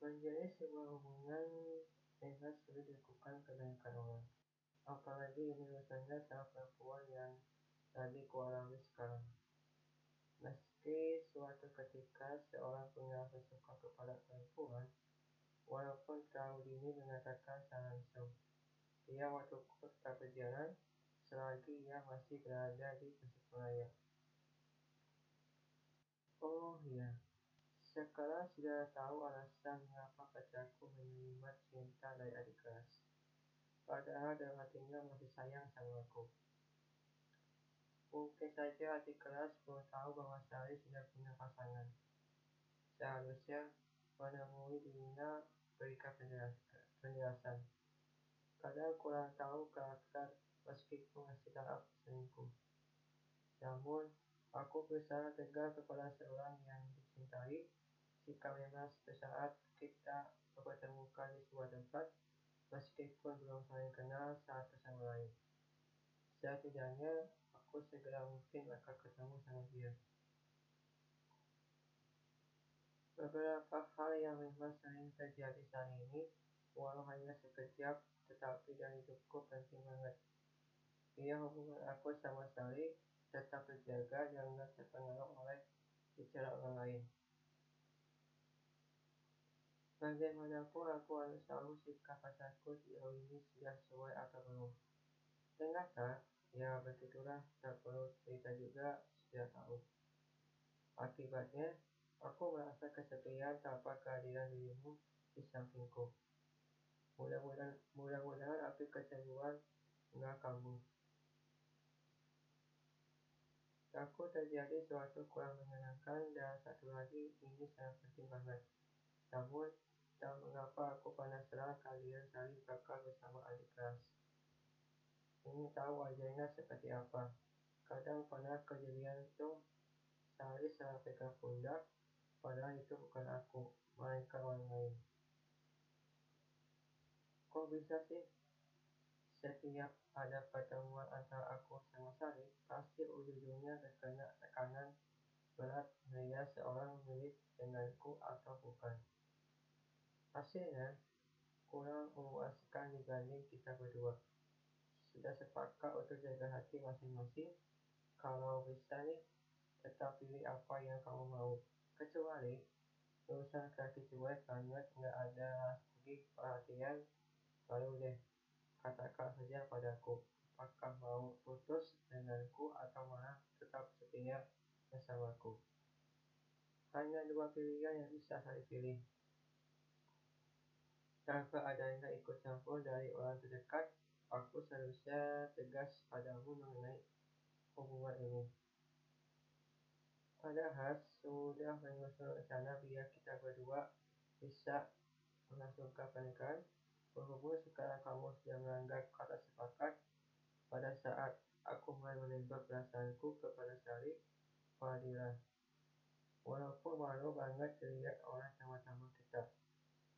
Menjalin sebuah hubungan memang sulit dilakukan kebanyakan orang, apalagi ini urusannya sama perempuan yang lagi kualami sekarang. Meski suatu ketika seorang punya rasa suka kepada perempuan, walaupun terlalu dini mengatakan secara langsung, ia waktuku tetap berjalan selagi ia masih berada di Tasikmalaya. Oh ya, sekarang sudah tahu alasan mengapa pacarku menerima cinta dari adik kelas. Padahal dalam hatinya masih sayang sama aku. Mungkin saja adik kelas belum tahu bahwa Sari sudah punya pasangan. Seharusnya menemui dirinya berikan penjelasan. Kadang kurang tahu karakter meskipun masih tahap selingkuh. Namun, Aku berusaha tegar kepada seorang yang dicintai jika memang suatu saat kita bertemukan di sebuah tempat meskipun belum saling kenal satu sama lain. Setidaknya aku segera mungkin akan ketemu sama dia. Beberapa hal yang memang sering terjadi saat ini, walau hanya sekejap, tetapi dari hidupku penting banget. Ia hubungan aku sama Sari tetap terjaga dan tidak terpengaruh oleh bicara orang lain. Bagaimanapun aku harus tahu sikap pacarku sejauh ini sudah sesuai atau belum. Ternyata, ya begitulah, tak perlu cerita juga, sudah tahu. Akibatnya, aku merasa kesepian tanpa kehadiran dirimu di sampingku. Mudah-mudahan mudah-mudahan api kecemburuan enggak kamu. Takut terjadi sesuatu kurang menyenangkan dan satu lagi ini sangat penting banget. Namun, tak mengapa aku penasaran kalian saling bakal bersama adik kelas. Ingin tahu wajahnya seperti apa. Kadang pernah kejadian itu Sari salah pegang pundak, padahal itu bukan aku, melainkan orang lain. Kok bisa sih setiap ada pertemuan antara aku sama Sari, pasti ujung-ujungnya terkena tekanan berat melihat seorang milik denganku atau bukan. Hasilnya, kurang memuaskan dibanding kita berdua. Sudah sepakat untuk jaga hati masing-masing. Kalau bisa nih, tetap pilih apa yang kamu mau. Kecuali urusan kaki cuek banget nggak ada lagi perhatian, baru deh Katakan saja padaku, apakah mau putus denganku atau malah tetap setia bersamaku. Hanya dua pilihan yang bisa saya pilih. Tanpa adanya ikut campur dari orang terdekat, aku seharusnya tegas padamu mengenai hubungan ini. Padahal sudah menyusun rencana biar kita berdua bisa melangsungkan pernikahan Berhubung sekarang kamu sudah melanggar kata sepakat, pada saat aku mulai menembak perasaanku kepada Sari, Fadila. Walaupun malu banget terlihat orang kita.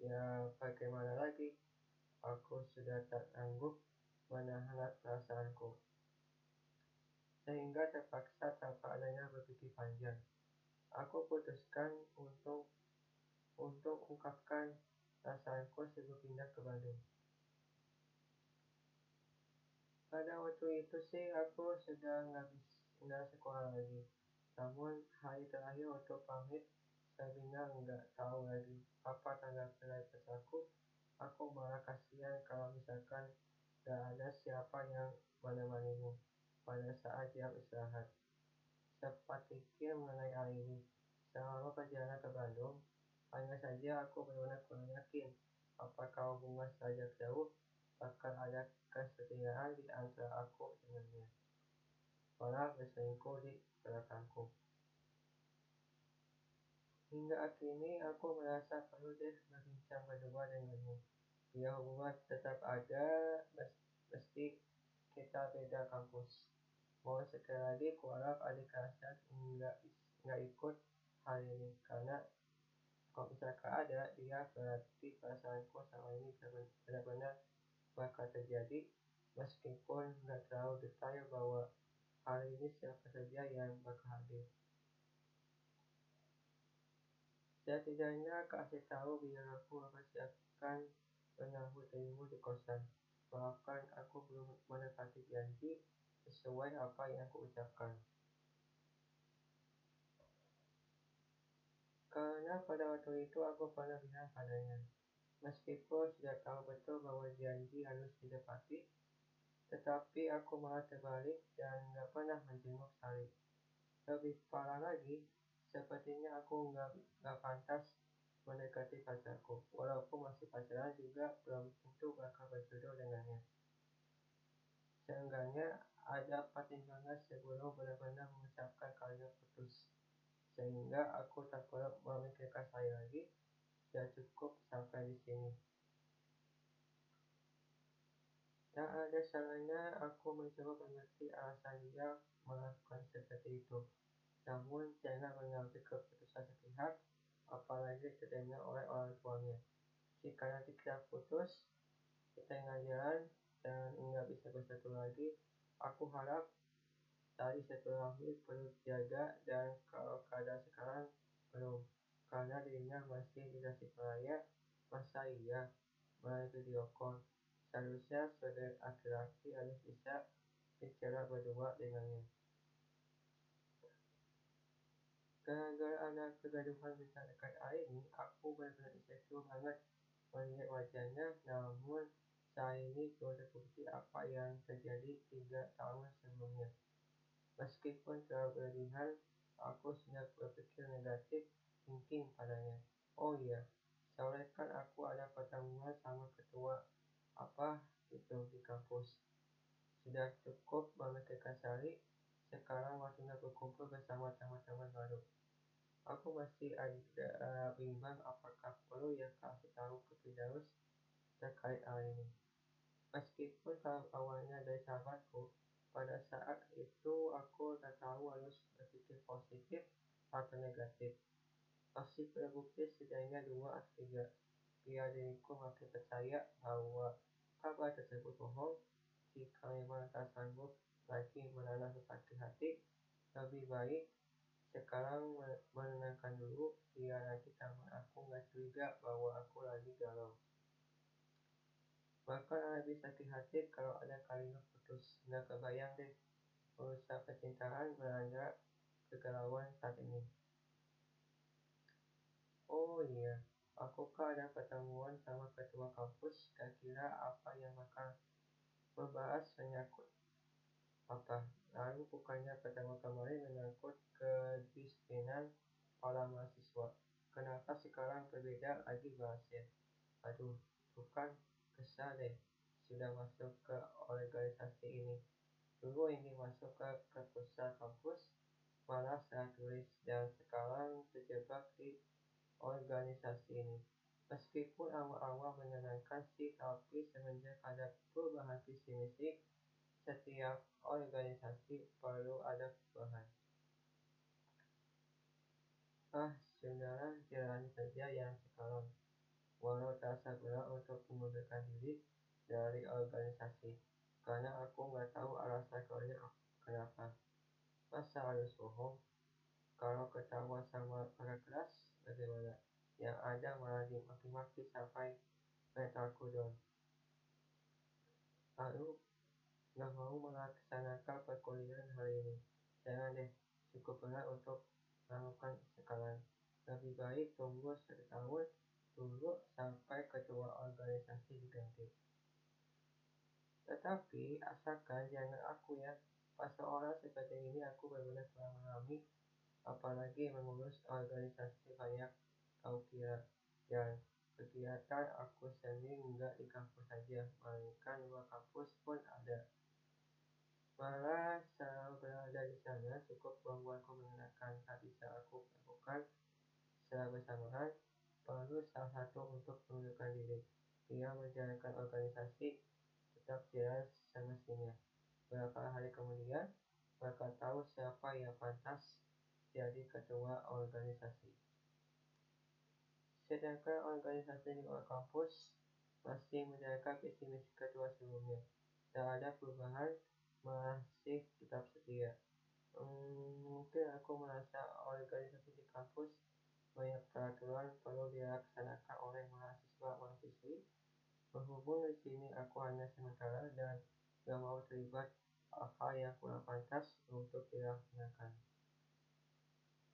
Ya, bagaimana lagi? Aku sudah tak sanggup menahan perasaanku. Sehingga terpaksa tanpa adanya berpikir panjang. Aku putuskan untuk untuk ungkapkan perasaanku sebelum pindah ke Bandung. Pada waktu itu sih aku sedang nggak sekolah lagi. Namun hari terakhir waktu pamit, Sabina nggak tahu lagi apa tanggapan dari pesaku. Aku malah kasihan kalau misalkan gak ada siapa yang menemanimu pada saat jam istirahat. Sempat pikir mengenai hal ini. Selama perjalanan ke Bandung, hanya saja aku benar-benar kurang yakin apakah hubungan saja jauh bakal ada kesetiaan di antara aku dengannya. Malah berselingkuh di belakangku. Hingga akhirnya aku merasa perlu deh berbincang berdua denganmu. Biar hubungan tetap ada meski kita beda kampus. Mau sekali lagi kuharap adik kelasnya nggak nggak ikut hal ini karena kalau misalkan ada dia berarti perasaanku sama ini benar-benar bakal terjadi meskipun nggak terlalu detail bahwa hal ini siapa saja yang bakal hadir Setidaknya kasih tahu biar aku mempersiapkan menyambut dirimu di kosan. Maafkan aku belum menepati janji sesuai apa yang aku ucapkan. Karena pada waktu itu aku pernah bilang padanya, meskipun sudah tahu betul bahwa janji harus ditepati, tetapi aku malah terbalik dan nggak pernah menjenguk Sari. Lebih parah lagi, sepertinya aku nggak nggak pantas mendekati pacarku. Walaupun masih pacaran juga belum tentu bakal berjodoh dengannya. Seenggaknya ada pertimbangan sebelum benar-benar mengucapkan kalimat putus. Sehingga aku tak perlu memikirkan saya lagi. Sudah cukup sampai di sini. Tak ada salahnya aku mencoba mengerti alasan dia melakukan seperti itu. Namun jangan mengambil keputusan sepihak, apalagi terdengar oleh orang tuanya. Jika nanti kita putus di tengah jalan dan nggak bisa bersatu lagi, aku harap tali silaturahmi perlu dijaga dan kalau keadaan sekarang belum, karena dirinya masih di Tasikmalaya, masa iya melalui video call. Seharusnya saudara laki-laki harus bisa bicara berdua dengannya. Gara-gara ada kegaduhan besar dekat hari ini, aku benar-benar insecure banget melihat wajahnya. Namun saat ini belum terbukti apa yang terjadi tiga tahun sebelumnya. Meskipun terlalu berlebihan, aku sudah berpikir negatif thinking padanya. Oh iya, apakah perlu ya kasih tahu ke Firdaus terkait hal ini. Meskipun awalnya dari sahabatku, pada saat itu aku tak tahu harus berpikir positif atau negatif. Masih terbukti setidaknya dua atau tiga. Biar diriku makin percaya bahwa kabar tersebut bohong. Jika memang tak sanggup lagi menahan sakit hati, lebih baik sekarang menenangkan dulu biar nanti teman aku nggak curiga bahwa aku lagi galau. Bahkan lebih sakit hati kalau ada kalimat putus. Nggak kebayang deh urusan percintaan melanda kegalauan saat ini. Oh iya, aku kan ada pertemuan sama ketua kampus. Kira-kira apa yang bakal membahas menyangkut apa? Lalu bukannya pertemuan kemarin menyangkut kedisiplinan para mahasiswa. Kenapa sekarang berbeda lagi bahasnya? Aduh, bukan kesal deh. Sudah masuk ke organisasi ini. Dulu ingin masuk ke perpustakaan kampus, malah saya tulis dan sekarang terjebak di organisasi ini. Meskipun awal-awal menyenangkan sih, tapi semenjak ada perubahan visi misi, setiap organisasi perlu ada perubahan. Ah, sudahlah jalani saja yang sekarang. Walau terasa berat untuk mengundurkan diri dari organisasi, karena aku nggak tahu alasan keluarnya kenapa. Masa harus bohong? Kalau ketawa sama kakak kelas, bagaimana? Yang ada malah dimaki-maki sampai mentalku down. Lalu, nggak mau melaksanakan perkuliahan hari ini. Jangan deh, cukup berat untuk melakukan sekarang. Lebih baik tunggu satu tahun dulu sampai ketua organisasi diganti. Tetapi asalkan jangan aku ya, pas seorang seperti ini aku benar-benar mengalami, apalagi mengurus organisasi banyak kau kira. Dan kegiatan aku sendiri enggak di kampus saja, melainkan luar kampus pun ada. Malah selalu berada di sana cukup membuatku mengenakan tak bisa aku lakukan secara bersamaan perlu salah satu untuk mengundurkan diri. Dia menjalankan organisasi tetap jalan semestinya. Beberapa hari kemudian, mereka tahu siapa yang pantas jadi ketua organisasi. Sedangkan organisasi di luar kampus masih menjalankan visi misi ketua sebelumnya. Tak ada perubahan, masih tetap setia. Hmm, mungkin aku merasa organisasi di kampus banyak peraturan perlu dilaksanakan oleh mahasiswa-mahasiswi. Berhubung di sini aku hanya sementara